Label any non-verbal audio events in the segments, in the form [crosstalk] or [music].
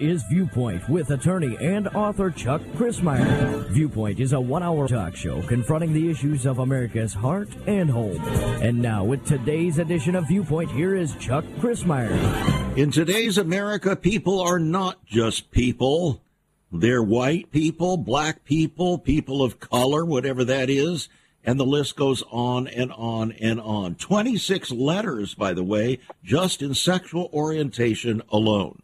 Is Viewpoint with attorney and author Chuck Crismier. Viewpoint is a one hour talk show confronting the issues of America's heart and home. And now, with today's edition of Viewpoint, here is Chuck Crismier. In today's America, people are not just people. They're white people, black people, people of color, whatever that is. And the list goes on and on and on. 26 letters, by the way, just in sexual orientation alone.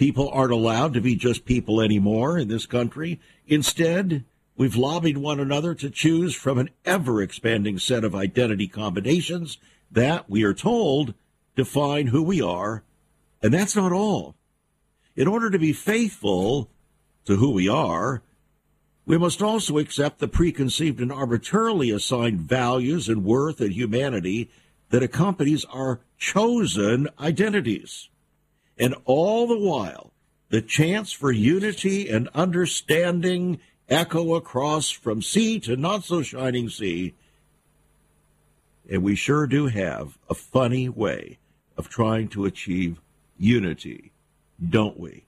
People aren't allowed to be just people anymore in this country. Instead, we've lobbied one another to choose from an ever expanding set of identity combinations that, we are told, define who we are. And that's not all. In order to be faithful to who we are, we must also accept the preconceived and arbitrarily assigned values and worth and humanity that accompanies our chosen identities. And all the while, the chance for unity and understanding echo across from sea to not so shining sea. And we sure do have a funny way of trying to achieve unity, don't we?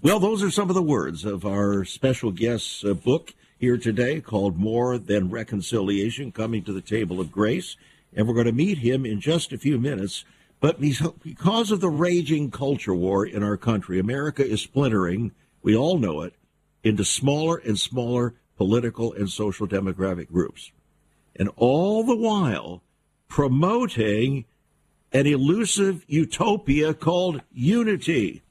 Well, those are some of the words of our special guest's uh, book here today called More Than Reconciliation Coming to the Table of Grace. And we're going to meet him in just a few minutes. But because of the raging culture war in our country, America is splintering, we all know it, into smaller and smaller political and social demographic groups. And all the while promoting an elusive utopia called unity.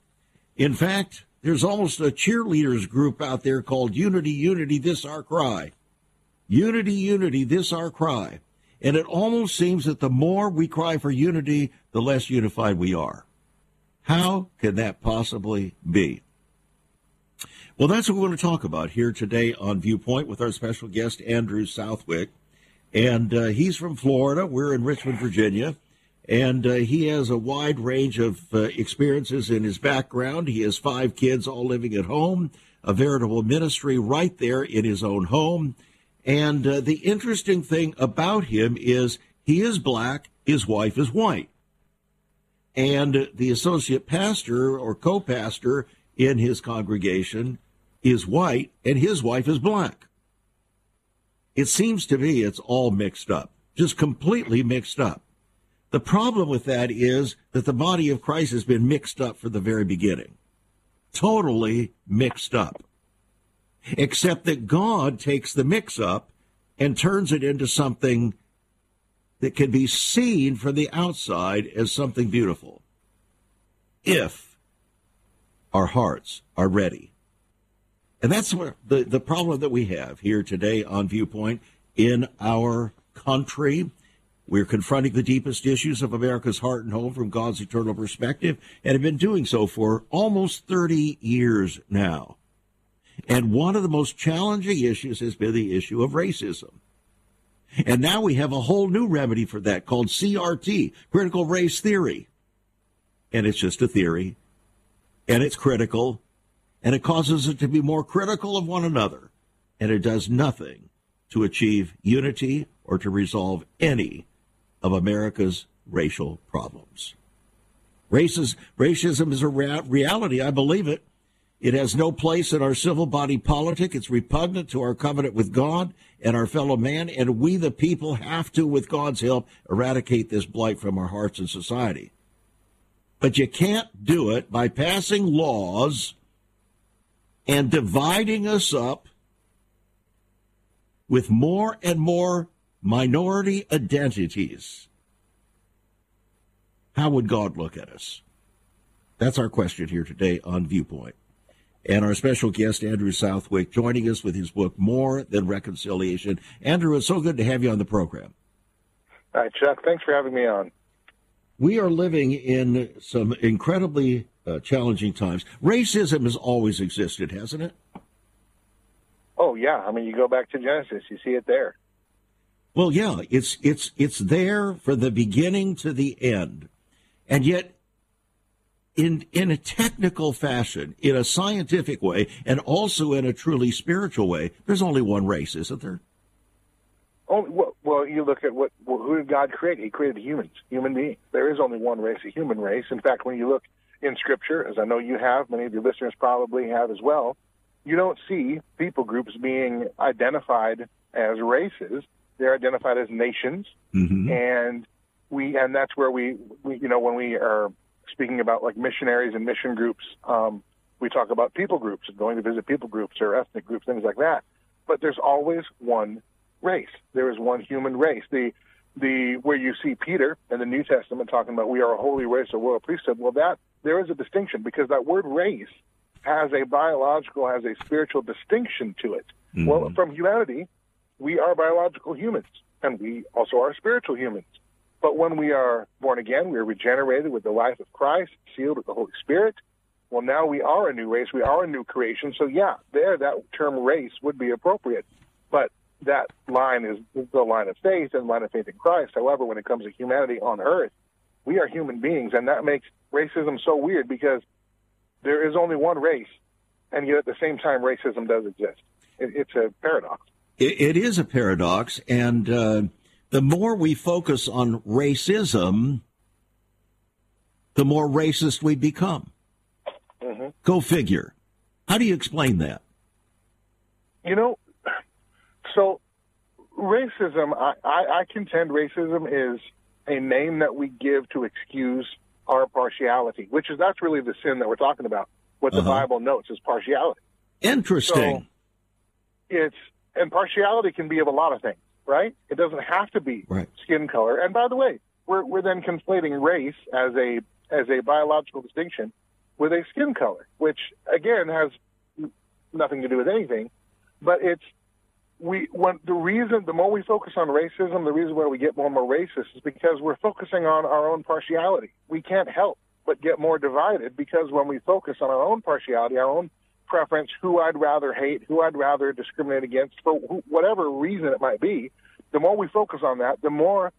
In fact, there's almost a cheerleaders group out there called Unity, Unity, This Our Cry. Unity, Unity, This Our Cry. And it almost seems that the more we cry for unity, the less unified we are. How can that possibly be? Well, that's what we're going to talk about here today on Viewpoint with our special guest, Andrew Southwick. And uh, he's from Florida. We're in Richmond, Virginia and uh, he has a wide range of uh, experiences in his background. He has five kids all living at home, a veritable ministry right there in his own home. And uh, the interesting thing about him is he is black, his wife is white. And the associate pastor or co pastor in his congregation is white, and his wife is black. It seems to me it's all mixed up, just completely mixed up. The problem with that is that the body of Christ has been mixed up from the very beginning. Totally mixed up. Except that God takes the mix up and turns it into something that can be seen from the outside as something beautiful. If our hearts are ready. And that's where the, the problem that we have here today on Viewpoint in our country we're confronting the deepest issues of America's heart and home from God's eternal perspective and have been doing so for almost 30 years now. And one of the most challenging issues has been the issue of racism. And now we have a whole new remedy for that called CRT, critical race theory. And it's just a theory, and it's critical, and it causes it to be more critical of one another, and it does nothing to achieve unity or to resolve any of America's racial problems. Races, racism is a rea- reality. I believe it. It has no place in our civil body politic. It's repugnant to our covenant with God and our fellow man. And we, the people, have to, with God's help, eradicate this blight from our hearts and society. But you can't do it by passing laws and dividing us up with more and more minority identities, how would God look at us? That's our question here today on Viewpoint. And our special guest, Andrew Southwick, joining us with his book, More Than Reconciliation. Andrew, it's so good to have you on the program. Hi, Chuck. Thanks for having me on. We are living in some incredibly uh, challenging times. Racism has always existed, hasn't it? Oh, yeah. I mean, you go back to Genesis, you see it there. Well, yeah, it's it's it's there for the beginning to the end, and yet, in in a technical fashion, in a scientific way, and also in a truly spiritual way, there's only one race, isn't there? Oh well, well, you look at what well, who did God create? He created humans, human beings. There is only one race, a human race. In fact, when you look in Scripture, as I know you have, many of your listeners probably have as well, you don't see people groups being identified as races. They're identified as nations, Mm-hmm. and we and that's where we, we you know when we are speaking about like missionaries and mission groups, um, we talk about people groups and going to visit people groups or ethnic groups, things like that. But there's always one race. There is one human race. The the where you see Peter in the New Testament talking about we are a holy race, a royal priesthood. Well, that there is a distinction because that word race has a biological, has a spiritual distinction to it. Well, from humanity, we are biological humans, and we also are spiritual humans. But when we are born again, we are regenerated with the life of Christ, sealed with the Holy Spirit. Well, now we are a new race. We are a new creation. So, yeah, there, that term race would be appropriate. But that line is the line of faith and line of faith in Christ. However, when it comes to humanity on earth, we are human beings. And that makes racism so weird because there is only one race, and yet at the same time, racism does exist. It, it's a paradox. It, it is a paradox, and uh, the more we focus on racism, the more racist we become. Go figure. How do you explain that? You know, so racism, I, I, I contend racism is a name that we give to excuse our partiality, which is that's really the sin that we're talking about. What the Uh-huh. Bible notes is partiality. Interesting. It's and partiality can be of a lot of things, right? It doesn't have to be Right. skin color. And by the way, we're we're then conflating race as a as a biological distinction with a skin color, which again has nothing to do with anything. But it's we when the reason the more we focus on racism, the reason why we get more and more racist is because we're focusing on our own partiality. We can't help but get more divided because when we focus on our own partiality, our own preference, who I'd rather hate, who I'd rather discriminate against, for who, whatever reason it might be, the more we focus on that, the more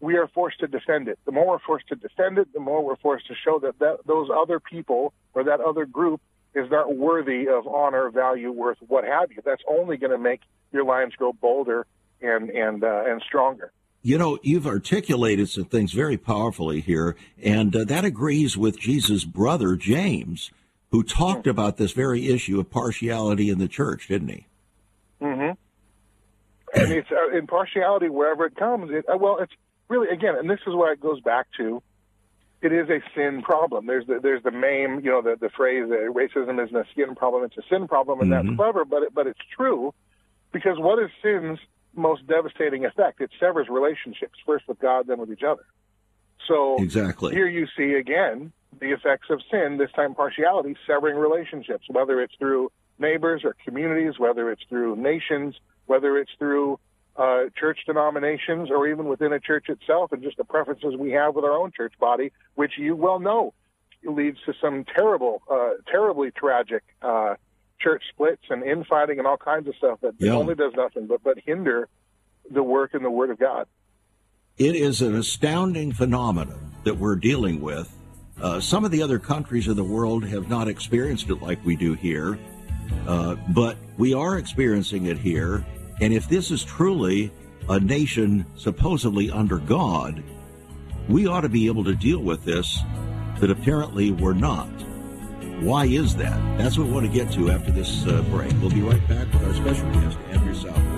we are forced to defend it. The more we're forced to defend it, the more we're forced to show that, that those other people or that other group is not worthy of honor, value, worth, what have you. That's only going to make your lines grow bolder and and uh, and stronger. You know, you've articulated some things very powerfully here, and uh, that agrees with Jesus' brother, James, who talked about this very issue of partiality in the church, didn't he? Mm-hmm. And it's uh, impartiality wherever it comes. It, uh, well, it's really again, and this is where it goes back to. It is a sin problem. There's the there's the meme, you know, the the phrase that racism isn't a skin problem; it's a sin problem, and that's clever, but it, but it's true because what is sin's most devastating effect? It severs relationships first with God, then with each other. So Exactly. here you see again the effects of sin, this time partiality, severing relationships, whether it's through neighbors or communities, whether it's through nations, whether it's through uh, church denominations, or even within a church itself, and just the preferences we have with our own church body, which you well know leads to some terrible, uh, terribly tragic uh, church splits and infighting and all kinds of stuff that Yeah. only does nothing but, but hinder the work and the Word of God. It is an astounding phenomenon that we're dealing with. Uh, some of the other countries of the world have not experienced it like we do here, uh, but we are experiencing it here. And if this is truly a nation supposedly under God, we ought to be able to deal with this, but apparently we're not. Why is that? That's what we want to get to after this uh, break. We'll be right back with our special guest, Andrew Southwick.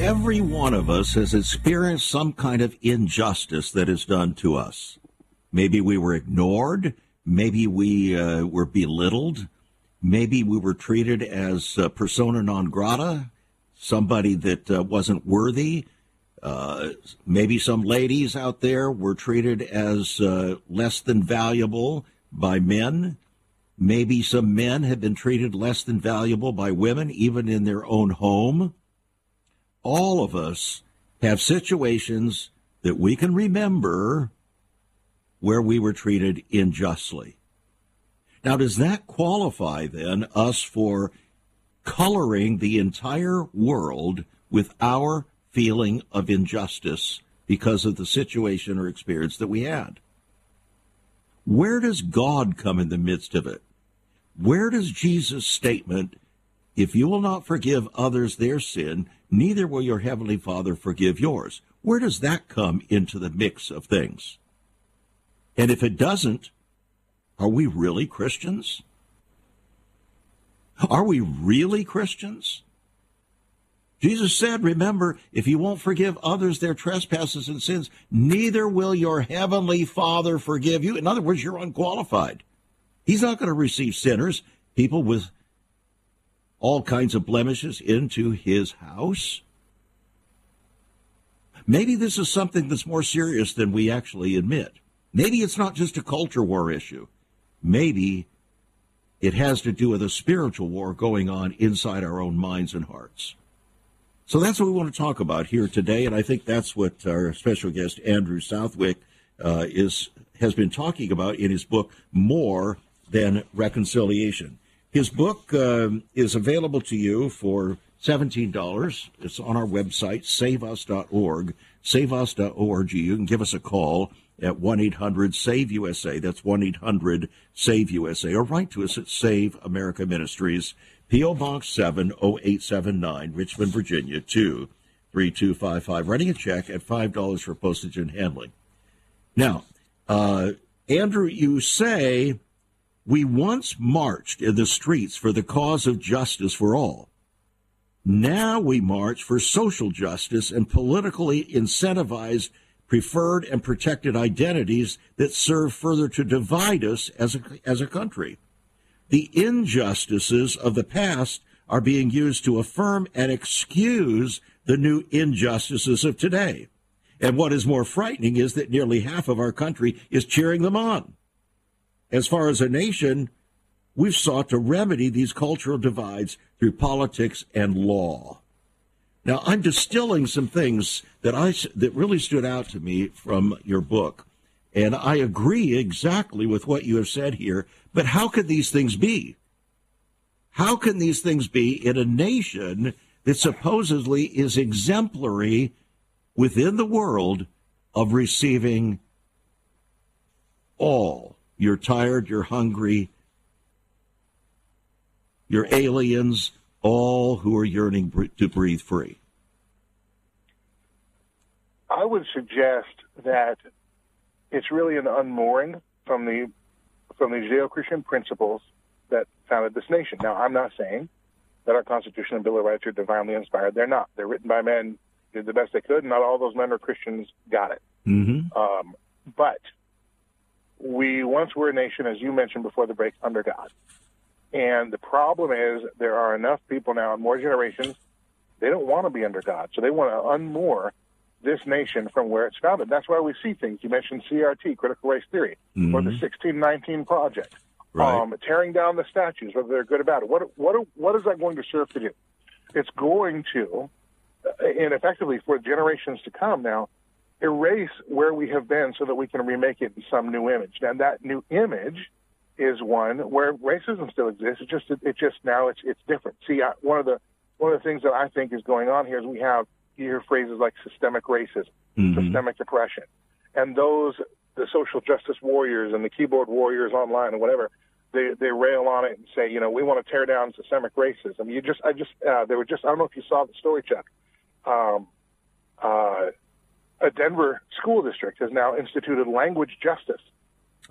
Every one of us has experienced some kind of injustice that is done to us. Maybe we were ignored. Maybe we uh, were belittled. Maybe we were treated as uh, persona non grata, somebody that uh, wasn't worthy. Uh, maybe some ladies out there were treated as uh, less than valuable by men. Maybe some men have been treated less than valuable by women, even in their own home all of us have situations that we can remember where we were treated unjustly. Now, does that qualify then us for coloring the entire world with our feeling of injustice because of the situation or experience that we had? Where does God come in the midst of it? Where does Jesus' statement, if you will not forgive others their sin, neither will your heavenly Father forgive yours? Where does that come into the mix of things? And if it doesn't, are we really Christians? Are we really Christians? Jesus said, remember, if you won't forgive others their trespasses and sins, neither will your heavenly Father forgive you. In other words, you're unqualified. He's not going to receive sinners, people with all kinds of blemishes, into his house. Maybe this is something that's more serious than we actually admit. Maybe it's not just a culture war issue. Maybe it has to do with a spiritual war going on inside our own minds and hearts. So that's what we want to talk about here today, and I think that's what our special guest Andrew Southwick uh, is has been talking about in his book More Than Reconciliation. His book um, is available to you for seventeen dollars. It's on our website saveus.org, saveus.org. You can give us a call at 1 800 SAVE USA. That's 1 800 SAVE USA. Or write to us at Save America Ministries, P.O. Box 70879, Richmond, Virginia 23255. Writing a check at $5 for postage and handling. Now, uh, Andrew, you say we once marched in the streets for the cause of justice for all. Now we march for social justice and politically incentivized preferred and protected identities that serve further to divide us as a, as a country. The injustices of the past are being used to affirm and excuse the new injustices of today. And what is more frightening is that nearly half of our country is cheering them on. As far as a nation, we've sought to remedy these cultural divides through politics and law. Now, I'm distilling some things that I that really stood out to me from your book, and I agree exactly with what you have said here. But how could these things be? How can these things be in a nation that supposedly is exemplary within the world of receiving all? You're tired, you're hungry, you're aliens, all who are yearning to breathe free? I would suggest that it's really an unmooring from the from the Judeo-Christian principles that founded this nation. Now, I'm not saying that our Constitution and Bill of Rights are divinely inspired. They're not. They're written by men did the best they could. And not all those men are Christians. Got it. Mm-hmm. Um, but we once were a nation, as you mentioned before the break, under God. And the problem is there are enough people now in more generations, they don't want to be under God. So they want to unmoor this nation from where it's founded. That's why we see things. You mentioned CRT, critical race theory, mm-hmm. or the 1619 project, right. um, tearing down the statues, whether they're good or bad. What, what, what is that going to serve to do? It's going to, uh, and effectively for generations to come now, erase where we have been so that we can remake it in some new image. And that new image is one where racism still exists. It's just it just now it's it's different. See, I, one of the one of the things that I think is going on here is we have you hear phrases like systemic racism, mm-hmm. systemic oppression, and those the social justice warriors and the keyboard warriors online and whatever they they rail on it and say you know we want to tear down systemic racism. You just I just uh, they were just I don't know if you saw the story, Chuck. Um, uh, a Denver school district has now instituted language justice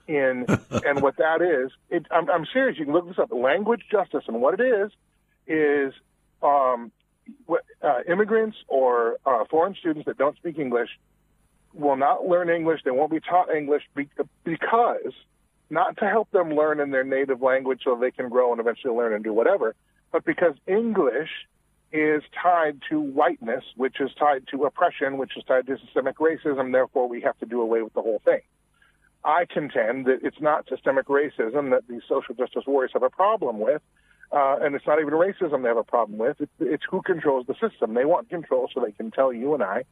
in [laughs] and what that is. It, I'm, I'm, serious. You can look this up. Language justice, and what it is is um, what, uh, immigrants or uh, foreign students that don't speak English will not learn English. They won't be taught English because not to help them learn in their native language so they can grow and eventually learn and do whatever, but because English is tied to whiteness, which is tied to oppression, which is tied to systemic racism. Therefore, we have to do away with the whole thing. I contend that it's not systemic racism that these social justice warriors have a problem with. Uh, and it's not even racism they have a problem with. It's, it's who controls the system. They want control so they can tell you and I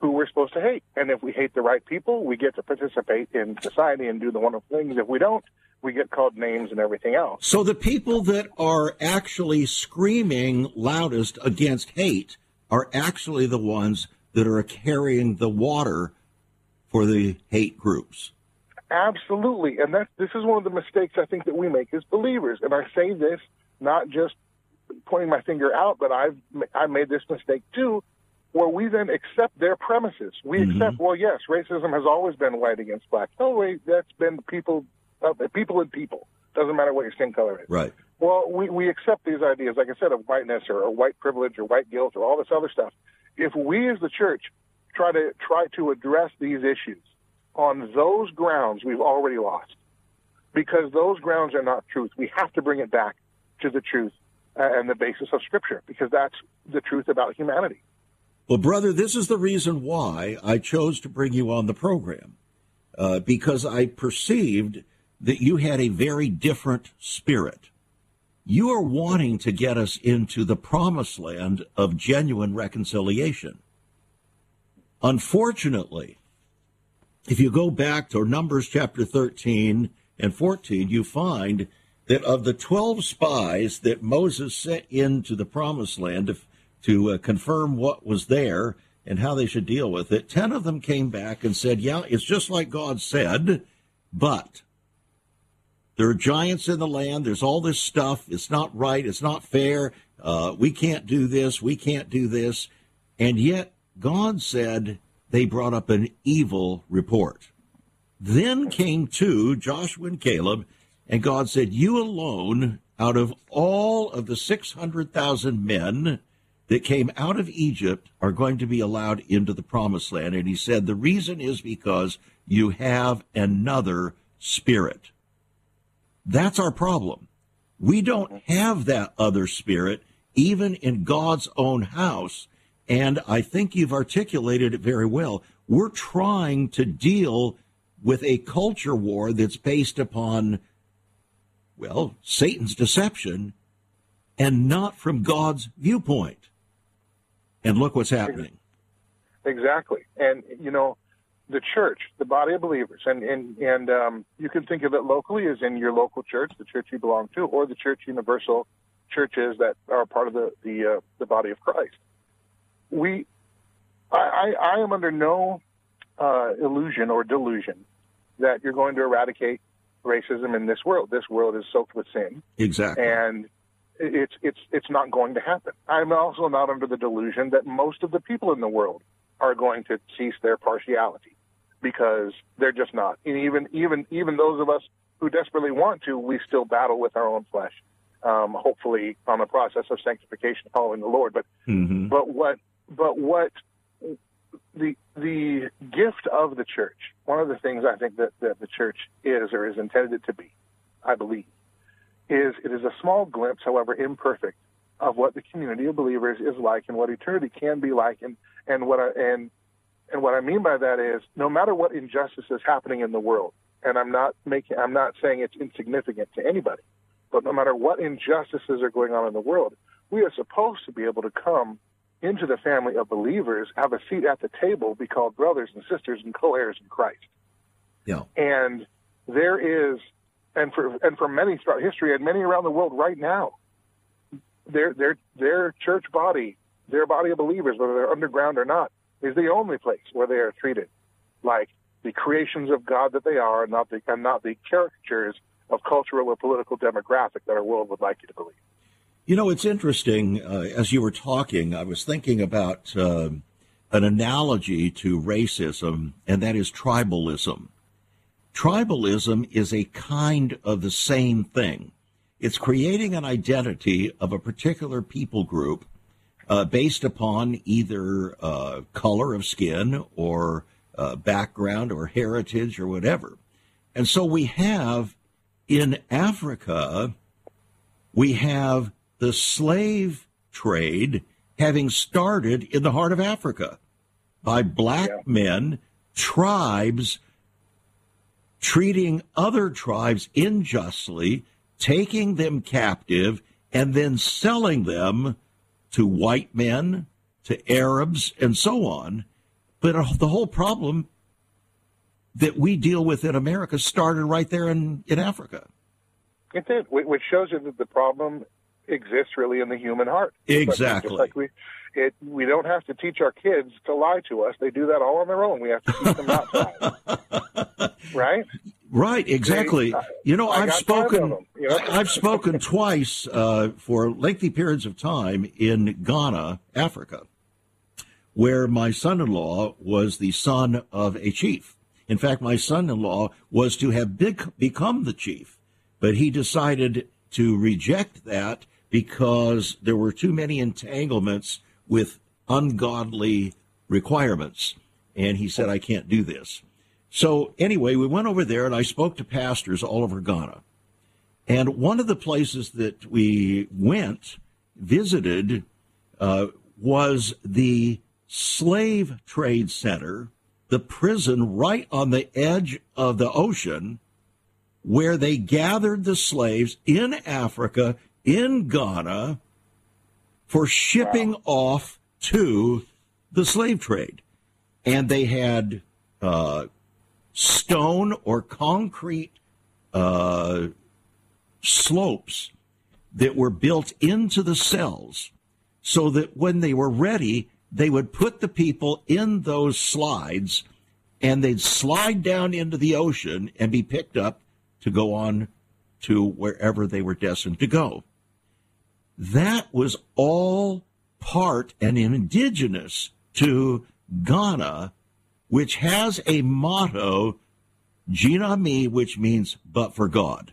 who we're supposed to hate. And if we hate the right people, we get to participate in society and do the wonderful things. If we don't, we get called names and everything else. So the people that are actually screaming loudest against hate are actually the ones that are carrying the water for the hate groups. Absolutely. And that this is one of the mistakes I think that we make as believers. And I say this not just pointing my finger out, but I've I made this mistake too, where we then accept their premises. We mm-hmm. accept, well, yes, racism has always been white against black. No, wait, that's been people, people and people. Doesn't matter what your skin color is. Right. Well, we, we accept these ideas, like I said, of whiteness or, or white privilege or white guilt or all this other stuff. If we as the church try to try to address these issues on those grounds, we've already lost because those grounds are not truth. We have to bring it back to the truth uh, and the basis of Scripture because that's the truth about humanity. Well, brother, this is the reason why I chose to bring you on the program uh, because I perceived that you had a very different spirit. You are wanting to get us into the promised land of genuine reconciliation. Unfortunately, if you go back to Numbers chapter 13 and 14, you find that of the 12 spies that Moses sent into the promised land to, to uh, confirm what was there and how they should deal with it, 10 of them came back and said, Yeah, it's just like God said, but there are giants in the land. There's all this stuff. It's not right. It's not fair. Uh, we can't do this. We can't do this. And yet, God said they brought up an evil report. Then came two, Joshua and Caleb, and God said, You alone, out of all of the 600,000 men that came out of Egypt, are going to be allowed into the promised land. And he said, The reason is because you have another spirit. That's our problem. We don't have that other spirit, even in God's own house. And I think you've articulated it very well. We're trying to deal with a culture war that's based upon well, Satan's deception and not from God's viewpoint. And look what's happening. Exactly. And, you know, the church, the body of believers, and, and, and um, you can think of it locally as in your local church, the church you belong to, or the church universal churches that are part of the, the, uh, the body of Christ. We, I, I, I am under no uh, illusion or delusion that you're going to eradicate racism in this world. This world is soaked with sin. Exactly. And it's it's it's not going to happen. I'm also not under the delusion that most of the people in the world are going to cease their partiality because they're just not. And even even even those of us who desperately want to, we still battle with our own flesh. Um, hopefully, on the process of sanctification, following the Lord. But mm-hmm. but what but what the the gift of the church. One of the things I think that, that the church is or is intended to be, I believe, is it is a small glimpse, however imperfect, of what the community of believers is like and what eternity can be like, and and what I, and and what I mean by that is no matter what injustice is happening in the world, and I'm not making I'm not saying it's insignificant to anybody, but no matter what injustices are going on in the world, we are supposed to be able to come into the family of believers, have a seat at the table, be called brothers and sisters and co-heirs in Christ. Yeah. And there is, and for and for many throughout history and many around the world right now, their their their church body, their body of believers, whether they're underground or not, is the only place where they are treated like the creations of God that they are, and not the and not the caricatures of cultural or political demographic that our world would like you to believe. You know, it's interesting. Uh, as you were talking, I was thinking about uh, an analogy to racism, and that is tribalism. Tribalism is a kind of the same thing. It's creating an identity of a particular people group uh, based upon either uh, color of skin or uh, background or heritage or whatever. And so we have in Africa, we have the slave trade having started in the heart of Africa by black yeah. men, tribes treating other tribes unjustly, taking them captive, and then selling them to white men, to Arabs, and so on. But uh, the whole problem that we deal with in America started right there in, in Africa. It did, which shows you that the problem exists really in the human heart. Exactly. Just like we, it, we don't have to teach our kids to lie to us. They do that all on their own. We have to teach them not to lie. [laughs] right? Right, exactly. They, you know, I have spoken. You know? I've spoken twice uh, for lengthy periods of time in Ghana, Africa, where my son-in-law was the son of a chief. In fact, my son-in-law was to have big, become the chief, but he decided to reject that because there were too many entanglements with ungodly requirements. And he said, I can't do this. So anyway, we went over there and I spoke to pastors all over Ghana. And one of the places that we went, visited, uh, was the slave trade center, the prison right on the edge of the ocean, where they gathered the slaves in Africa, in Ghana, for shipping wow. off to the slave trade. And they had uh, stone or concrete uh, slopes that were built into the cells so that when they were ready, they would put the people in those slides and they'd slide down into the ocean and be picked up to go on to wherever they were destined to go. That was all part and indigenous to Ghana, which has a motto, Gye Nyame, which means but for God.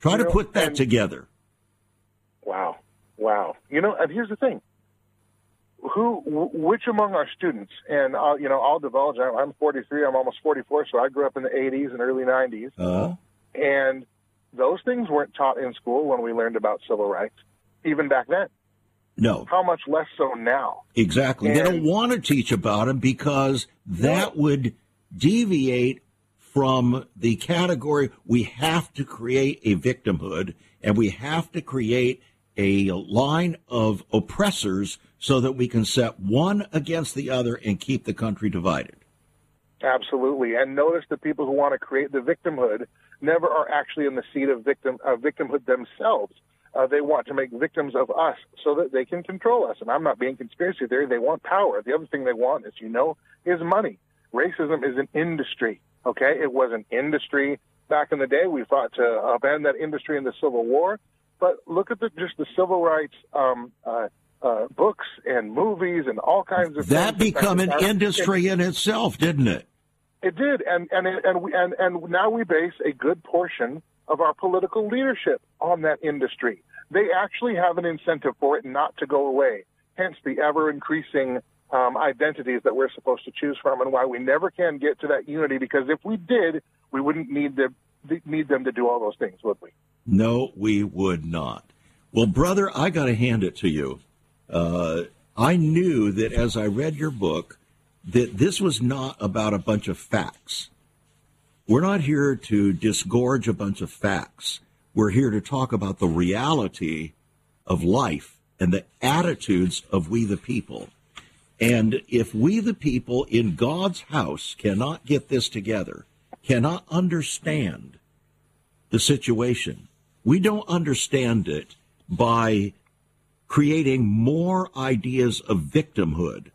Try you to know, put that together. Wow. Wow. You know, and here's the thing. Who, which among our students, and I'll, you know, I'll divulge, I'm 43, I'm almost 44, so I grew up in the 80s and early 90s. Uh-huh. And those things weren't taught in school when we learned about civil rights, even back then. No. How much less so now? Exactly. And they don't want to teach about them because that would deviate from the category we have to create a victimhood and we have to create a line of oppressors so that we can set one against the other and keep the country divided. Absolutely. And notice the people who want to create the victimhood never are actually in the seat of victim uh, victimhood themselves. Uh, they want to make victims of us so that they can control us. And I'm not being conspiracy theory. They want power. The other thing they want, as you know, is money. Racism is an industry. Okay, it was an industry back in the day. We fought to upend that industry in the Civil War. But look at the, just the civil rights um, uh, uh, books and movies and all kinds of that become an industry in itself, didn't it? It did, and and and we, and and now we base a good portion of our political leadership on that industry. They actually have an incentive for it not to go away. Hence the ever increasing um, identities that we're supposed to choose from, and why we never can get to that unity. Because if we did, we wouldn't need the need them to do all those things, would we? No, we would not. Well, brother, I got to hand it to you. Uh, I knew that as I read your book that this was not about a bunch of facts. We're not here to disgorge a bunch of facts. We're here to talk about the reality of life and the attitudes of we the people. And if we the people in God's house cannot get this together, cannot understand the situation, we don't understand it by creating more ideas of victimhood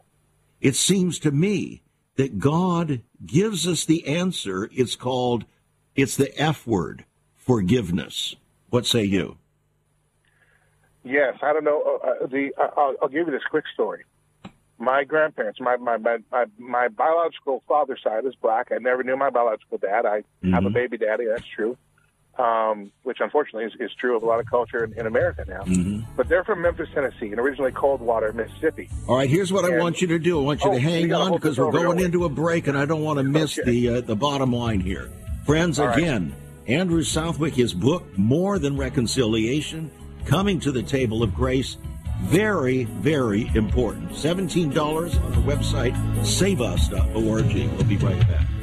it seems to me that God gives us the answer. It's called, it's the F word, forgiveness. What say you? Yes, I don't know. Uh, uh the I'll, I'll, give you this quick story. My grandparents, my, my my my my biological father's side is black. I never knew my biological dad. I mm-hmm. have a baby daddy. That's true um, which unfortunately is, is, true of a lot of culture in, in America now. Mm-hmm. But they're from Memphis, Tennessee, and originally Coldwater, Mississippi. All right, here's what and, I want you to do. I want you oh, to hang on because we're going into a break, and I don't want to miss okay. the uh, the bottom line here. Friends, All again, right. Andrew Southwick, his book More Than Reconciliation, coming to the table of grace. Very, very important. $17 on the website saveus.org. We'll be right back.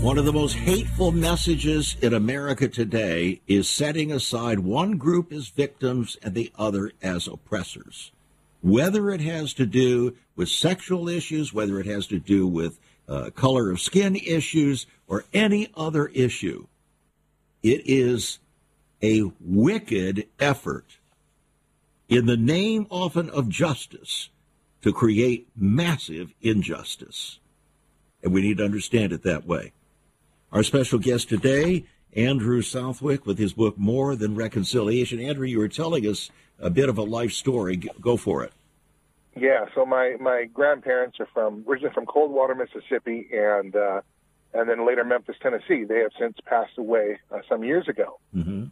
One of the most hateful messages in America today is setting aside one group as victims and the other as oppressors. Whether it has to do with sexual issues, whether it has to do with uh, color of skin issues, or any other issue, it is a wicked effort in the name often of justice to create massive injustice. And we need to understand it that way. Our special guest today, Andrew Southwick, with his book More Than Reconciliation. Andrew, you were telling us a bit of a life story. Go for it. Yeah, so my my grandparents are from originally from Coldwater, Mississippi, and uh, and then later Memphis, Tennessee. They have since passed away uh, some years ago. Mm-hmm.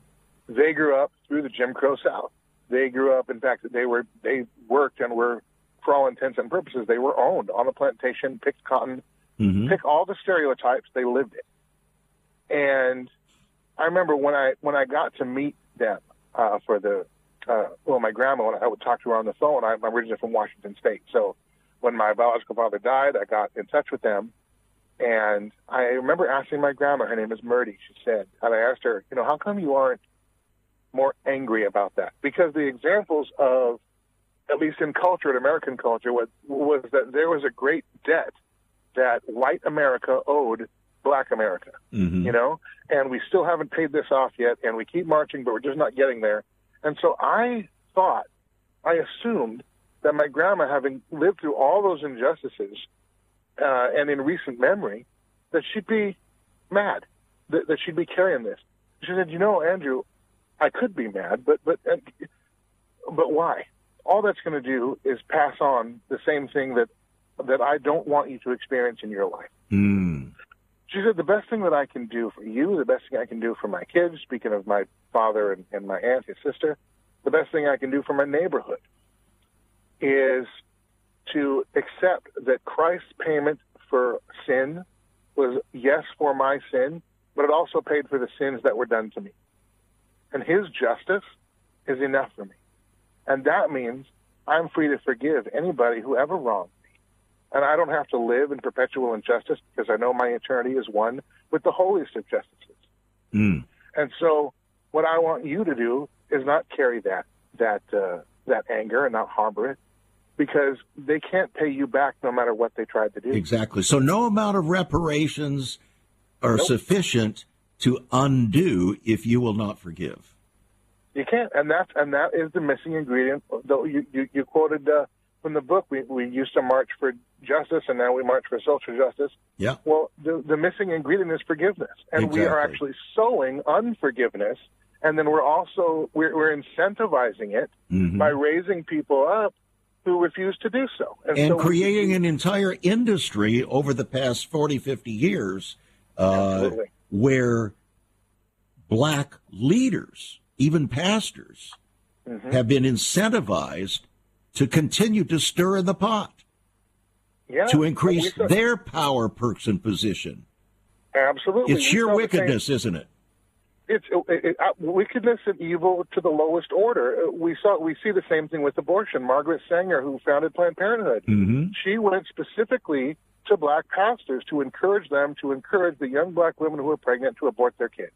They grew up through the Jim Crow South. They grew up, in fact, they were they worked and were, for all intents and purposes, they were owned on a plantation, picked cotton, Mm-hmm. pick all the stereotypes. They lived it. And I remember when I when I got to meet them uh, for the uh, well, my grandma when I would talk to her on the phone. I'm originally from Washington State, so when my biological father died, I got in touch with them, and I remember asking my grandma. Her name is Murdy. She said, and I asked her, you know, how come you aren't more angry about that? Because the examples of at least in culture, in American culture, was, was that there was a great debt that white America owed black America Mm-hmm. you know, and we still haven't paid this off yet, and we keep marching, but we're just not getting there. And so I thought, I assumed that my grandma, having lived through all those injustices, uh, and in recent memory, that she'd be mad, that, that she'd be carrying this. She said, "You know, Andrew, I could be mad, but but uh, but why? All that's going to do is pass on the same thing that that I don't want you to experience in your life." Mm. She said the best thing that I can do for you, the best thing I can do for my kids, speaking of my father and, and my aunt, his sister, the best thing I can do for my neighborhood is to accept that Christ's payment for sin was yes for my sin, but it also paid for the sins that were done to me. And his justice is enough for me. And that means I'm free to forgive anybody who ever wronged. And I don't have to live in perpetual injustice because I know my eternity is one with the holiest of justices. Mm. And so, what I want you to do is not carry that that uh, that anger and not harbor it, because they can't pay you back no matter what they tried to do. Exactly. So no amount of reparations are Nope. sufficient to undo if you will not forgive. You can't, and that's and that is the missing ingredient. Though you you, you quoted uh, from the book, we we used to march for justice, and now we march for social justice. Yeah. Well, the the missing ingredient is forgiveness, and we are actually sowing unforgiveness, and then we're also we're, we're incentivizing it Mhm. by raising people up who refuse to do so, and so we- creating an entire industry over the past 40, 50 years uh, where black leaders, even pastors, Mm-hmm. have been incentivized to continue to stir in the pot, yeah, to increase saw- their power, perks, and position. absolutely. It's sheer wickedness, isn't it? it's it, it, uh, wickedness and evil to the lowest order. Uh, We saw we see the same thing with abortion. Margaret Sanger, who founded Planned Parenthood, Mm-hmm. she went specifically to black pastors to encourage them to encourage the young black women who are pregnant to abort their kids.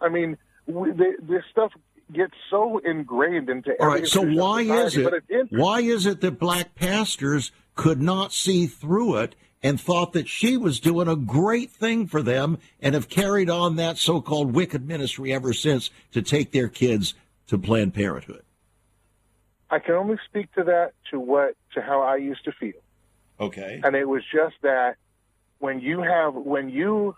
I mean, we, they, this stuff gets so ingrained into All right. So why is it? Interesting. Why is it that black pastors could not see through it and thought that she was doing a great thing for them and have carried on that so called wicked ministry ever since to take their kids to Planned Parenthood. I can only speak to that to what to how I used to feel. Okay. And it was just that when you have when you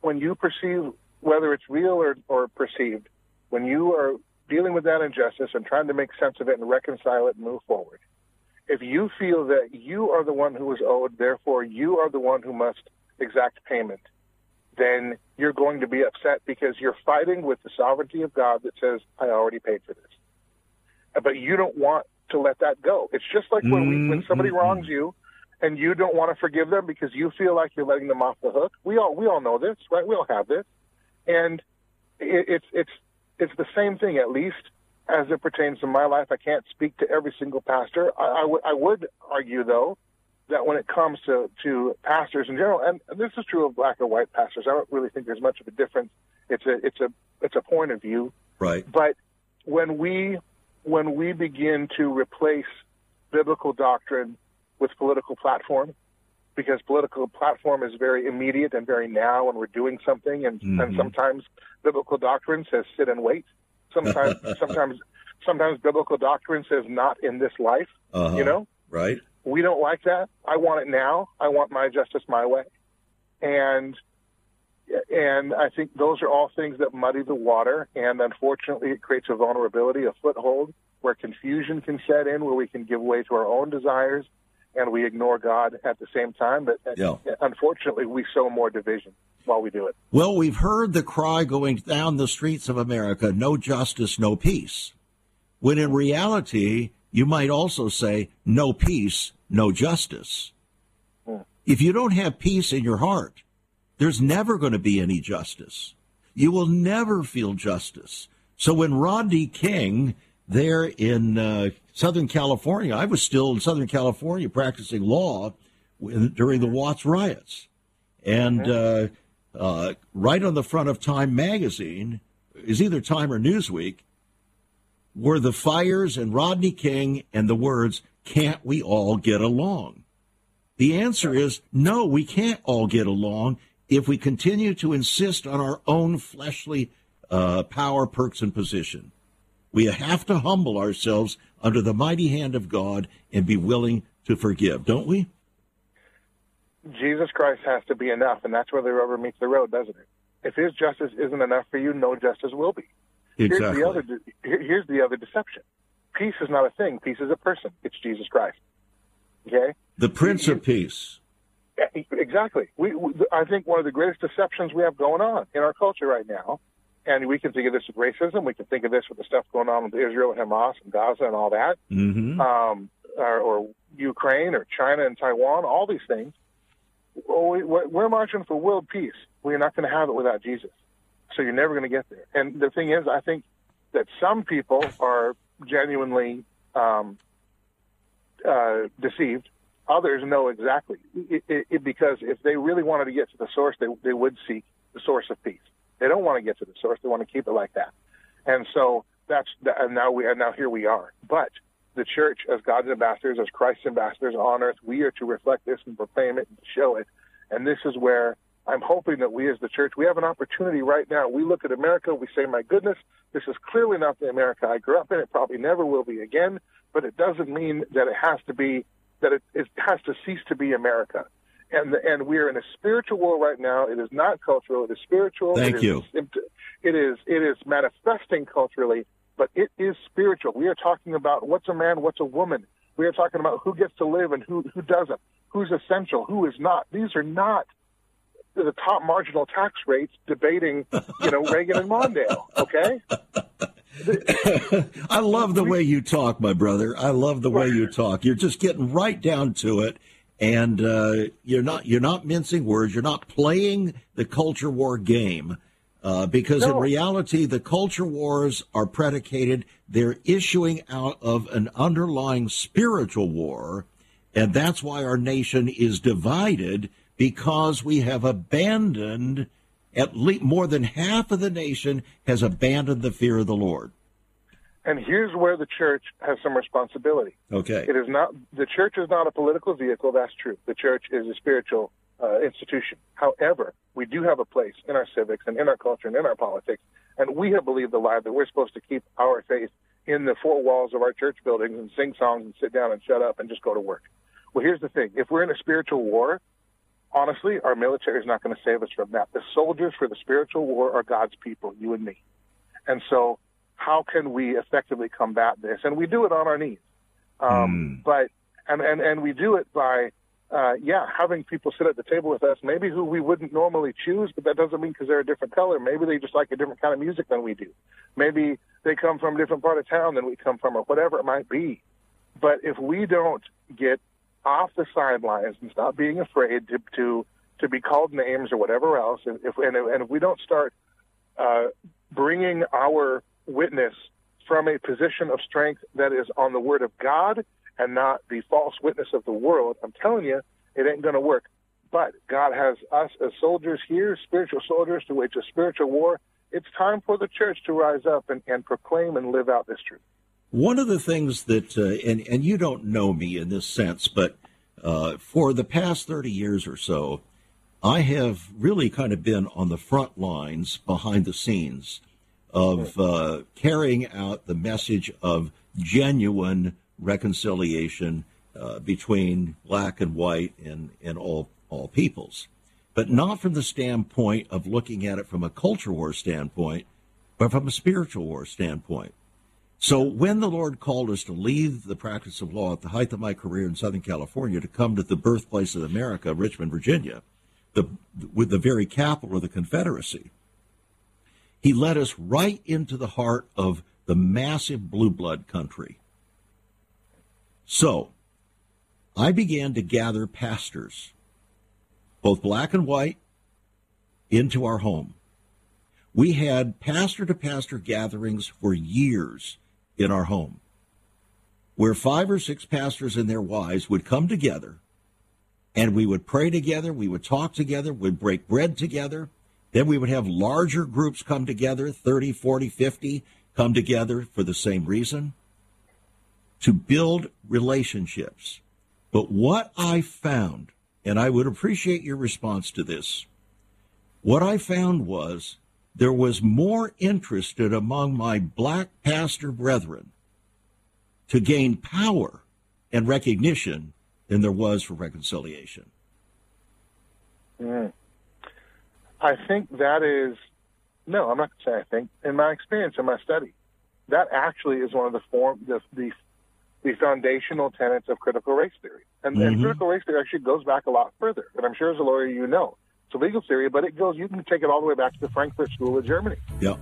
when you perceive whether it's real or, or perceived, when you are dealing with that injustice and trying to make sense of it and reconcile it and move forward, if you feel that you are the one who is owed, therefore you are the one who must exact payment, then you're going to be upset because you're fighting with the sovereignty of God that says, I already paid for this. But you don't want to let that go. It's just like when we, when somebody Mm-hmm. wrongs you and you don't want to forgive them because you feel like you're letting them off the hook. We all we all know this, right? We all have this, and it, it's it's it's the same thing. At least as it pertains to my life, I can't speak to every single pastor. I, I, w- I would argue though that when it comes to to pastors in general, and this is true of black or white pastors, I don't really think there's much of a difference. It's a it's a it's a point of view. Right. But when we when we begin to replace biblical doctrine with political platform, because political platform is very immediate and very now, and we're doing something, and, and sometimes biblical doctrine says sit and wait. Sometimes [laughs] sometimes sometimes biblical doctrine says not in this life. Uh-huh. You know, Right. we don't like that. I want it now. I want my justice my way. And and I think those are all things that muddy the water and unfortunately it creates a vulnerability, a foothold where confusion can set in where we can give way to our own desires and we ignore God at the same time. But Yeah. unfortunately we sow more division while we do it. Well, we've heard the cry going down the streets of America no justice, no peace. When in reality, you might also say no peace, no justice. If you don't have peace in your heart, there's never going to be any justice. You will never feel justice. So when Rodney King, there in uh, Southern California, I was still in Southern California practicing law during the Watts riots. And uh, uh, right on the front of Time magazine is either Time or Newsweek were the fires and Rodney King and the words, Can't we all get along? The answer is no, we can't all get along if we continue to insist on our own fleshly uh, power, perks, and position. We have to humble ourselves under the mighty hand of God and be willing to forgive, don't we? Jesus Christ has to be enough, and that's where the rubber meets the road, doesn't it? If His justice isn't enough for you, no justice will be. Here's the other. Here's the other deception. Peace is not a thing. Peace is a person. It's Jesus Christ. Okay. The Prince of Peace. Exactly. We, we, I think one of the greatest deceptions we have going on in our culture right now, and we can think of this with racism. We can think of this with the stuff going on with Israel and Hamas and Gaza and all that, hmm um, or, or Ukraine or China and Taiwan. All these things. We, we're we're marching for world peace. We're not going to have it without Jesus. So you're never going to get there. And the thing is, I think that some people are genuinely um, uh, deceived. Others know exactly it, it, it, because if they really wanted to get to the source, they they would seek the source of peace. They don't want to get to the source; they want to keep it like that. And so that's and now we and now here we are. But the church, as God's ambassadors, as Christ's ambassadors on earth, we are to reflect this and proclaim it and show it. And this is where I'm hoping that we as the church, we have an opportunity right now. We look at America, we say, my goodness, this is clearly not the America I grew up in. It probably never will be again, but it doesn't mean that it has to be, that it, it has to cease to be America. And, and we are in a spiritual war right now. It is not cultural. It is spiritual. Thank It is you. It is, it is manifesting culturally, but it is spiritual. We are talking about what's a man, what's a woman. We are talking about who gets to live and who, who doesn't, who's essential, who is not. These are not the top marginal tax rates debating, you know, Reagan and Mondale. Okay, [laughs] I love the way you talk, my brother. I love the way you talk. You're just getting right down to it, and uh, you're not you're not mincing words. You're not playing the culture war game, uh, because in reality, the culture wars are predicated. They're issuing out of an underlying spiritual war, and that's why our nation is divided because we have abandoned. At least more than half of the nation has abandoned the fear of the Lord. And here's where the church has some responsibility. Okay. It is not the church is not a political vehicle. That's true. The church is a spiritual uh, institution. However, we do have a place in our civics and in our culture and in our politics, and we have believed the lie that we're supposed to keep our faith in the four walls of our church buildings and sing songs and sit down and shut up and just go to work. Well, here's the thing: if we're in a spiritual war, honestly, our military is not going to save us from that. The soldiers for the spiritual war are God's people, you and me. And so, how can we effectively combat this? And we do it on our knees. Um, mm. But and, and and we do it by uh, yeah, having people sit at the table with us, maybe who we wouldn't normally choose, but that doesn't mean because they're a different color. Maybe they just like a different kind of music than we do. Maybe they come from a different part of town than we come from, or whatever it might be. But if we don't get off the sidelines and stop being afraid to to, to be called names or whatever else, and if and, and if we don't start uh, bringing our witness from a position of strength that is on the Word of God and not the false witness of the world, I'm telling you, it ain't going to work. But God has us as soldiers here, spiritual soldiers, to wage a spiritual war. It's time for the church to rise up and, and proclaim and live out this truth. One of the things that, uh, and, and you don't know me in this sense, but uh, for the past 30 years or so, I have really kind of been on the front lines behind the scenes of uh, carrying out the message of genuine reconciliation uh, between black and white and, and all, all peoples. But not from the standpoint of looking at it from a culture war standpoint, but from a spiritual war standpoint. So when the Lord called us to leave the practice of law at the height of my career in Southern California to come to the birthplace of America, Richmond, Virginia, the, with the very capital of the Confederacy, he led us right into the heart of the massive blue blood country so I began to gather pastors, both black and white, into our home. We had pastor to pastor gatherings for years in our home, where five or six pastors and their wives would come together and we would pray together, we would talk together, we'd break bread together. Then we would have larger groups come together, 30, 40, 50, come together for the same reason to build relationships. But what I found, and I would appreciate your response to this, what I found was there was more interest among my black pastor brethren to gain power and recognition than there was for reconciliation. Mm. I think that is, no, I'm not going to say I think. In my experience, in my study, that actually is one of the form, the, the the foundational tenets of critical race theory. And, mm-hmm. and, critical race theory actually goes back a lot further. And I'm sure as a lawyer you know. It's a legal theory, but it goes, you can take it all the way back to the Frankfurt School of Germany. Yep.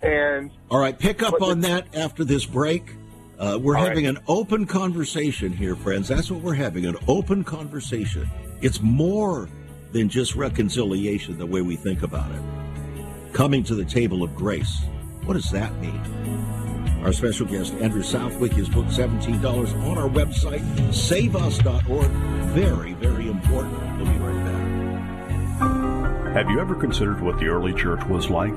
And all right, pick up on the, that after this break. Uh, we're having right. an open conversation here, friends. That's what we're having an open conversation. It's more than just reconciliation the way we think about it. Coming to the table of grace. What does that mean? Our special guest, Andrew Southwick, his book, $17 on our website, saveus.org. Very, very important. We'll be right back. Have you ever considered what the early church was like?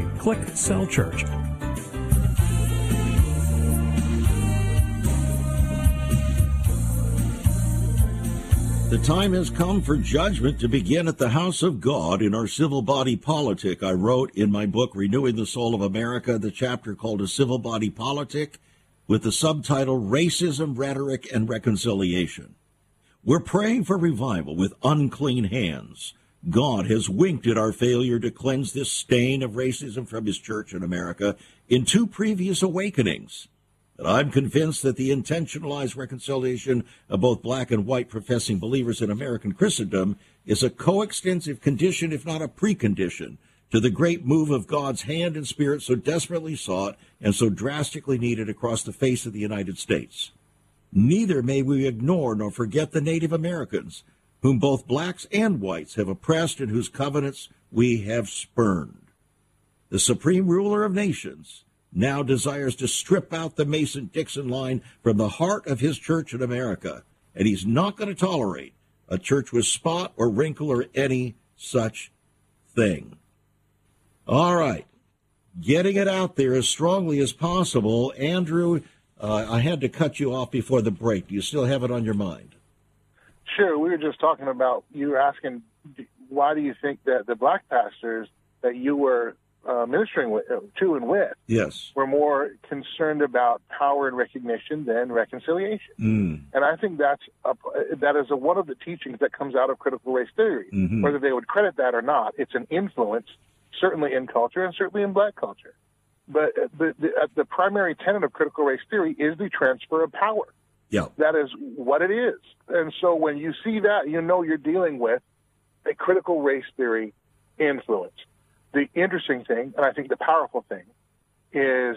Click Cell Church. The time has come for judgment to begin at the house of God in our civil body politic. I wrote in my book, Renewing the Soul of America, the chapter called A Civil Body Politic with the subtitle Racism, Rhetoric, and Reconciliation. We're praying for revival with unclean hands. God has winked at our failure to cleanse this stain of racism from his church in America in two previous awakenings. But I'm convinced that the intentionalized reconciliation of both black and white professing believers in American Christendom is a coextensive condition, if not a precondition, to the great move of God's hand and spirit so desperately sought and so drastically needed across the face of the United States. Neither may we ignore nor forget the Native Americans, whom both blacks and whites have oppressed and whose covenants we have spurned. The supreme ruler of nations now desires to strip out the Mason Dixon line from the heart of his church in America, and he's not going to tolerate a church with spot or wrinkle or any such thing. All right. Getting it out there as strongly as possible. Andrew, uh, I had to cut you off before the break. Do you still have it on your mind? Sure. We were just talking about, you were asking, why do you think that the black pastors that you were uh, ministering with, uh, to and with yes. were more concerned about power and recognition than reconciliation. Mm. And I think that's a, that is a, one of the teachings that comes out of critical race theory. Mm-hmm. Whether they would credit that or not, it's an influence, certainly in culture and certainly in black culture. But the, the, uh, the primary tenet of critical race theory is the transfer of power. Yeah. That is what it is. And so when you see that, you know you're dealing with a critical race theory influence the interesting thing, and I think the powerful thing, is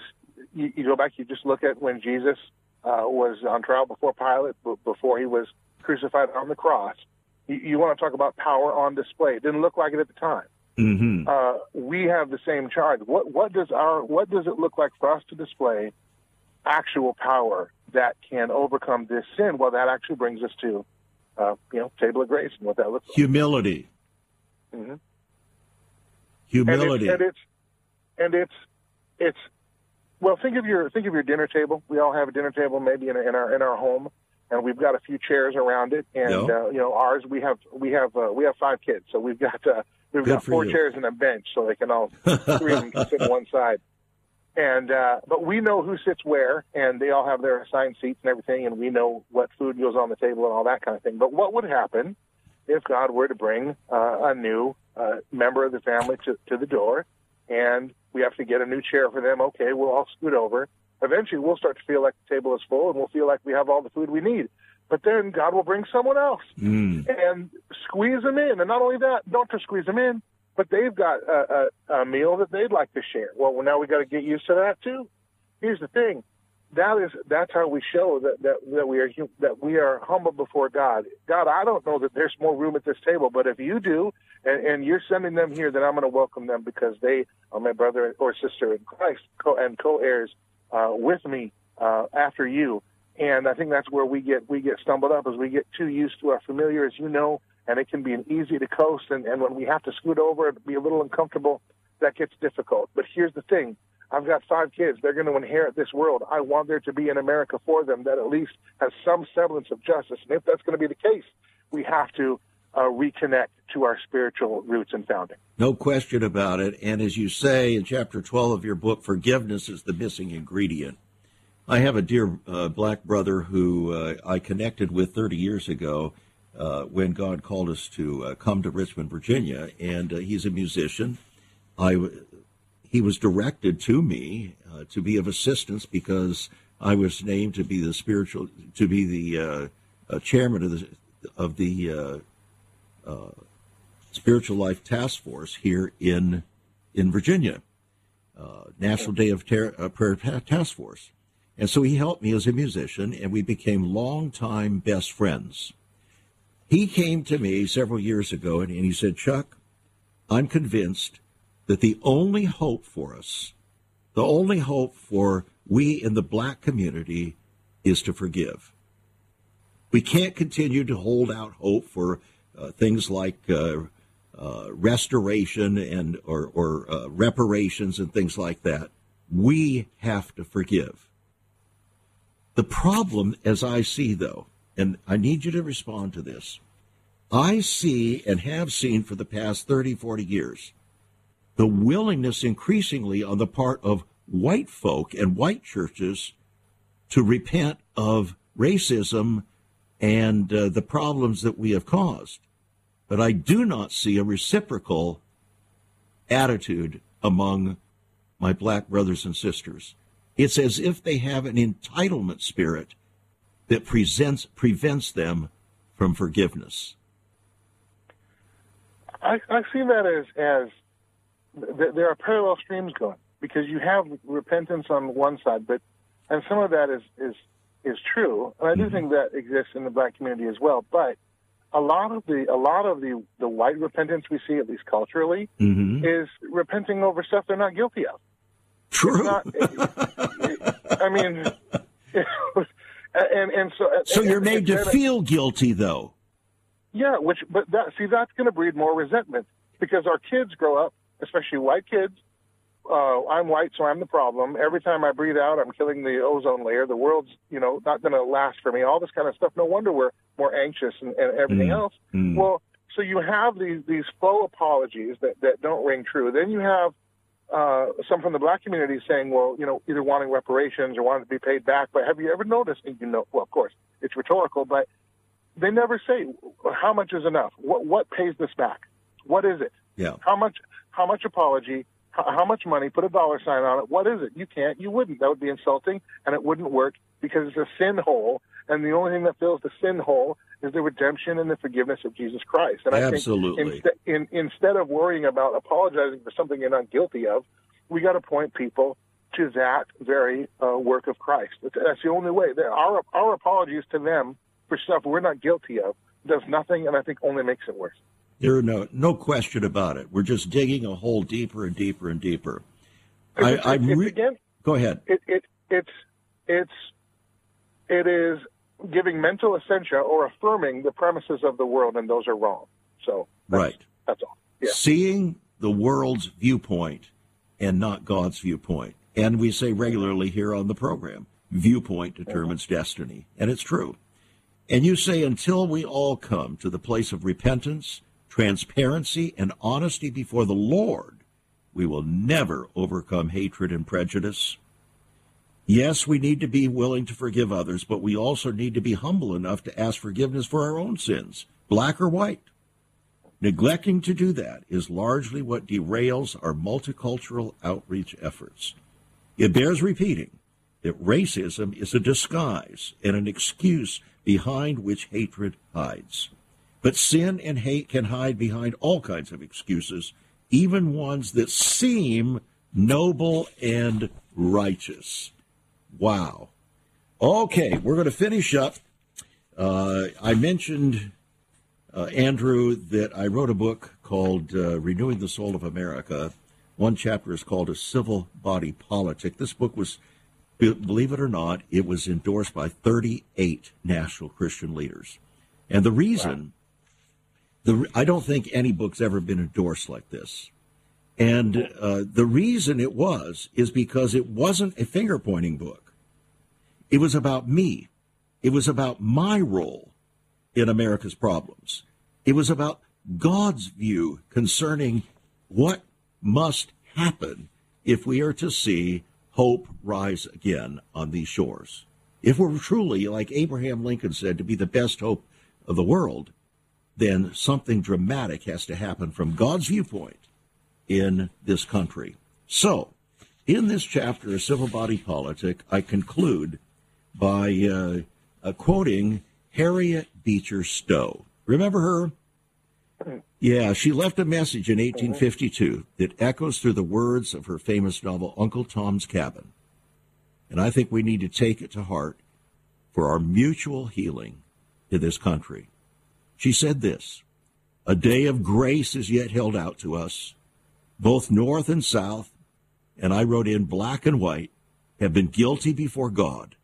you, you go back, you just look at when Jesus uh, was on trial before Pilate, b- before he was crucified on the cross. You, you, want to talk about power on display. It didn't look like it at the time. Mm-hmm. Uh, we have the same charge. What, what does our what does it look like for us to display actual power that can overcome this sin? Well, that actually brings us to uh, you know table of grace and what that looks like. Humility. Mm-hmm humility. And it's, and it's, and it's, it's well. Think of your think of your dinner table. We all have a dinner table, maybe in, in our in our home, and we've got a few chairs around it. And uh, you know, ours we have we have uh, we have five kids, so we've got uh, we've Good got four you. chairs and a bench, so they can all three of them can sit on one side. And uh, but we know who sits where, and they all have their assigned seats and everything, and we know what food goes on the table and all that kind of thing. But what would happen if God were to bring uh, a new uh, member of the family to, to the door, and we have to get a new chair for them. Okay, we'll all scoot over. Eventually, we'll start to feel like the table is full, and we'll feel like we have all the food we need. But then God will bring someone else mm. and squeeze them in. And not only that, don't just squeeze them in, but they've got a, a, a meal that they'd like to share. Well, now we got to get used to that too. Here's the thing: that is that's how we show that that, that we are that we are humble before God. God, I don't know that there's more room at this table, but if you do, and, and you're sending them here, then I'm going to welcome them because they are my brother or sister in Christ co- and co-heirs uh, with me uh, after you. And I think that's where we get we get stumbled up as we get too used to our familiar, as you know, and it can be an easy to coast. And, and when we have to scoot over and be a little uncomfortable, that gets difficult. But here's the thing: I've got five kids. They're going to inherit this world. I want there to be an America for them that at least has some semblance of justice. And if that's going to be the case, we have to uh, reconnect to our spiritual roots and founding. No question about it. And as you say in chapter 12 of your book, forgiveness is the missing ingredient. I have a dear uh, black brother who uh, I connected with 30 years ago when God called us to uh, come to Richmond, Virginia, and uh, he's a musician. I he was directed to me uh, to be of assistance because I was named to be the spiritual to be the uh, uh, chairman of the of the uh, uh, spiritual life task force here in in Virginia, uh, National Day of Prayer Task Force, and so he helped me as a musician, and we became longtime best friends. He came to me several years ago and, and he said, Chuck, I'm convinced that the only hope for us, the only hope for we in the black community is to forgive. We can't continue to hold out hope for uh, things like uh, uh, restoration and or, or uh, reparations and things like that. We have to forgive. The problem, as I see, though, and I need you to respond to this, I see and have seen for the past 30, 40 years the willingness increasingly on the part of white folk and white churches to repent of racism and uh, the problems that we have caused. But I do not see a reciprocal attitude among my black brothers and sisters. It's as if they have an entitlement spirit that presents, prevents them from forgiveness. I, I see that as as th- there are parallel streams going because you have repentance on one side, but and some of that is is is true, and I do mm-hmm. think that exists in the black community as well. But a lot of the a lot of the the white repentance we see, at least culturally, mm-hmm. is repenting over stuff they're not guilty of. True. Not, I mean, [laughs] and and so so and, you're made and, to feel guilty, though. Yeah, which but that see that's going to breed more resentment because our kids grow up, especially white kids, uh, I'm white, so I'm the problem. Every time I breathe out, I'm killing the ozone layer. The world's, you know, not going to last for me. All this kind of stuff. No wonder we're more anxious and, and everything mm. else. Mm. Well, so you have these these faux apologies that that don't ring true. Then you have uh, some from the black community saying, well, you know, either wanting reparations or wanting to be paid back. But have you ever noticed? And you know, well, of course, it's rhetorical, but they never say how much is enough. What what pays this back? What is it? Yeah. How much? How much apology? how much money? Put a dollar sign on it. What is it? You can't. You wouldn't. That would be insulting, and it wouldn't work because it's a sin hole, and the only thing that fills the sin hole is the redemption and the forgiveness of Jesus Christ. And Absolutely. I think in, instead of worrying about apologizing for something you're not guilty of, we got to point people to that very uh, work of Christ. That's the only way. Our our apologies to them for stuff we're not guilty of does nothing, and I think only makes it worse. There are no no question about it. We're just digging a hole deeper and deeper and deeper. I, I re- again, go ahead. It, it it's it's it is giving mental essentia or affirming the premises of the world, and those are wrong. So that's, right, that's all. Yeah. Seeing the world's viewpoint and not God's viewpoint, and we say regularly here on the program, viewpoint determines mm-hmm. destiny, and it's true. And you say until we all come to the place of repentance transparency, and honesty before the Lord, we will never overcome hatred and prejudice. Yes, we need to be willing to forgive others, but we also need to be humble enough to ask forgiveness for our own sins, black or white. Neglecting to do that is largely what derails our multicultural outreach efforts. It bears repeating that racism is a disguise and an excuse behind which hatred hides. But sin and hate can hide behind all kinds of excuses, even ones that seem noble and righteous. Wow. Okay, we're going to finish up. Uh, I mentioned, uh, Andrew, that I wrote a book called uh, Renewing the Soul of America. One chapter is called A Civil Body Politic. This book was, believe it or not, it was endorsed by 38 national Christian leaders. And the reason the, I don't think any book's ever been endorsed like this. And uh, the reason it was is because it wasn't a finger pointing book. It was about me. It was about my role in America's problems. It was about God's view concerning what must happen if we are to see hope rise again on these shores. If we're truly, like Abraham Lincoln said, to be the best hope of the world, then something dramatic has to happen from God's viewpoint in this country. So, in this chapter of Civil Body Politic, I conclude by uh, uh, quoting Harriet Beecher Stowe. Remember her? Yeah, she left a message in 1852 that echoes through the words of her famous novel, Uncle Tom's Cabin. And I think we need to take it to heart for our mutual healing in this country. She said this A day of grace is yet held out to us. Both North and South, and I wrote in black and white, have been guilty before God.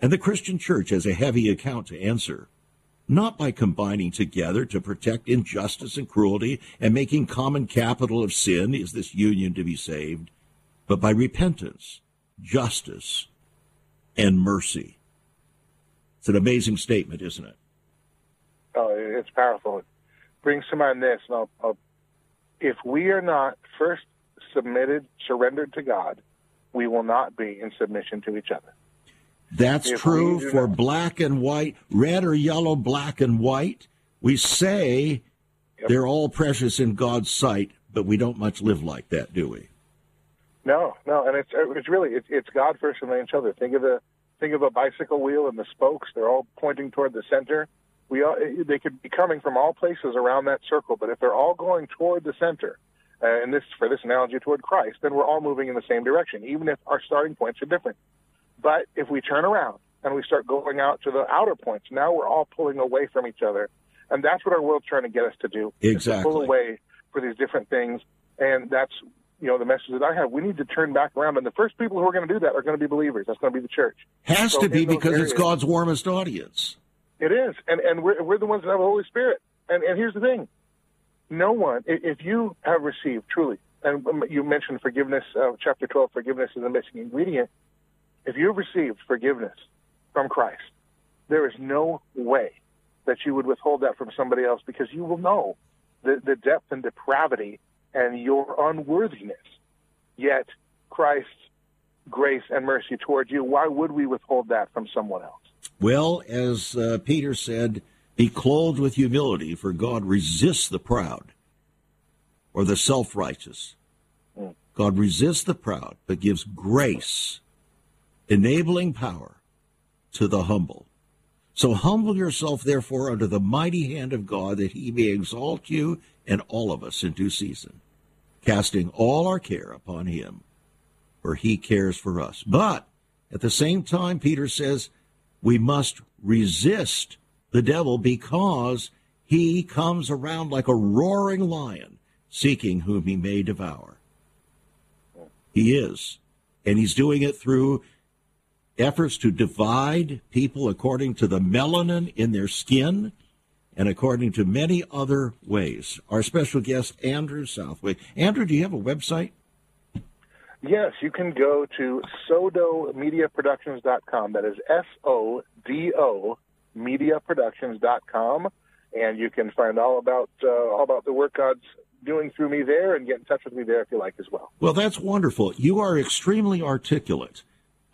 And the Christian church has a heavy account to answer, not by combining together to protect injustice and cruelty and making common capital of sin is this union to be saved, but by repentance, justice, and mercy. It's an amazing statement, isn't it? Oh, it's powerful. It brings to mind this. And I'll, I'll, if we are not first submitted, surrendered to God, we will not be in submission to each other. That's If true for black and white, red or yellow, black and white. We say they're all precious in God's sight, but we don't much live like that, do we? No, no, and it's it's really it's, it's God first and then each other. Think of the think of a bicycle wheel and the spokes; they're all pointing toward the center. We all, they could be coming from all places around that circle, but if they're all going toward the center, uh, and this for this analogy toward Christ, then we're all moving in the same direction, even if our starting points are different. But if we turn around and we start going out to the outer points, now we're all pulling away from each other, and that's what our world's trying to get us to do. is to pull Exactly. away for these different things, and that's you know the message that I have. We need to turn back around, and the first people who are going to do that are going to be believers. That's going to be the church. Has So to be because it's God's warmest audience. It is, and and we're we're the ones that have the Holy Spirit. And and here's the thing: no one, if you have received truly, and you mentioned forgiveness, uh, chapter twelve, forgiveness is a missing ingredient. If you've received forgiveness from Christ, there is no way that you would withhold that from somebody else because you will know the the depth and depravity and your unworthiness. Yet Christ's grace and mercy towards you, why would we withhold that from someone else? Well, as uh, Peter said, be clothed with humility, for God resists the proud or the self righteous. God resists the proud, but gives grace, enabling power to the humble. So humble yourself, therefore, under the mighty hand of God, that he may exalt you and all of us in due season, casting all our care upon him, for he cares for us. But at the same time, Peter says, we must resist the devil because he comes around like a roaring lion, seeking whom he may devour. He is. And he's doing it through efforts to divide people according to the melanin in their skin and according to many other ways. Our special guest, Andrew Southwick. Andrew, do you have a website? Yes, you can go to sodomediaproductions.com. That is S O D O mediaproductions.com, and you can find all about uh, all about the work God's doing through me there, and get in touch with me there if you like as well. Well, that's wonderful. You are extremely articulate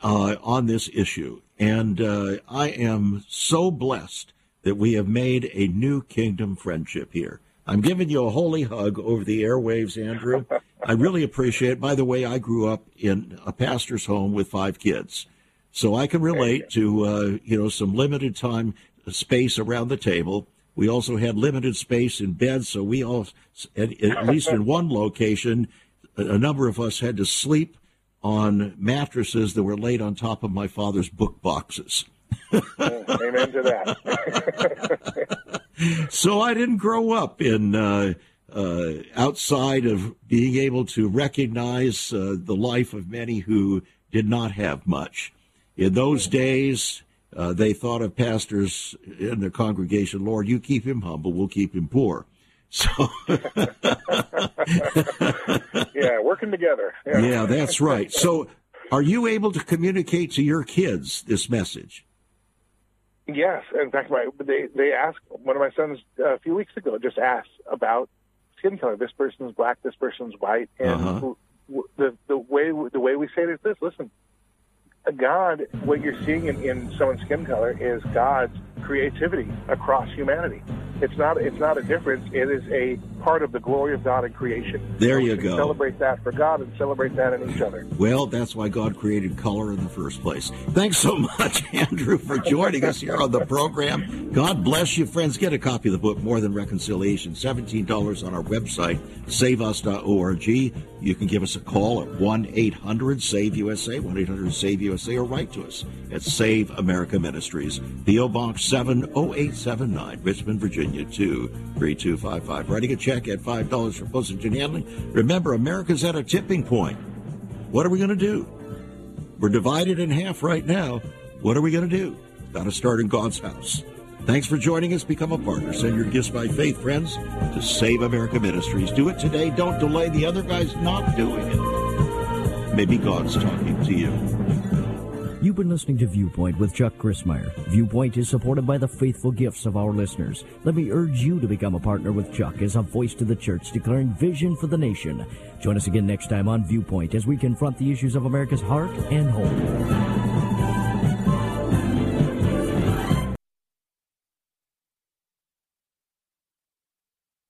uh, on this issue, and uh, I am so blessed that we have made a new kingdom friendship here. I'm giving you a holy hug over the airwaves, Andrew. I really appreciate it. By the way, I grew up in a pastor's home with five kids, so I can relate to uh, you know some limited time uh, space around the table. We also had limited space in bed, so we all, at, at least in one location, a a number of us had to sleep on mattresses that were laid on top of my father's book boxes. Amen to that. [laughs] So I didn't grow up in uh, uh, outside of being able to recognize uh, the life of many who did not have much. In those days, uh, they thought of pastors in their congregation, Lord, you keep him humble, we'll keep him poor. So, [laughs] [laughs] together. Yeah. yeah, that's right. So, are you able to communicate to your kids this message? Yes, in fact, my they they asked one of my sons uh, a few weeks ago just asked about skin color. This person's black, this person's white, and Uh-huh. the the way the way we say it is this: listen, God, what you're seeing in, in someone's skin color is God's creativity across humanity. It's not it's not a difference. It is a part of the glory of God in creation. There So you go. Celebrate that for God and celebrate that in each other. Well, that's why God created color in the first place. Thanks so much, [laughs] Andrew, for joining us here on the program. God bless you, friends. Get a copy of the book, More Than Reconciliation, $17 on our website, saveus.org. You can give us a call at 1 800 SAVE USA, 1 800 SAVE USA, or write to us at Save America Ministries, P.O. Box 70879, Richmond, Virginia 23255. Writing a check at $5 for postage and handling. Remember, America's at a tipping point. What are we going to do? We're divided in half right now. What are we going to do? Got to start in God's house. Thanks for joining us. Become a partner. Send your gifts by faith, friends, to Save America Ministries. Do it today. Don't delay. The other guy's not doing it. Maybe God's talking to you. You've been listening to Viewpoint with Chuck Crismier. Viewpoint is supported by the faithful gifts of our listeners. Let me urge you to become a partner with Chuck as a voice to the church declaring vision for the nation. Join us again next time on Viewpoint as we confront the issues of America's heart and home.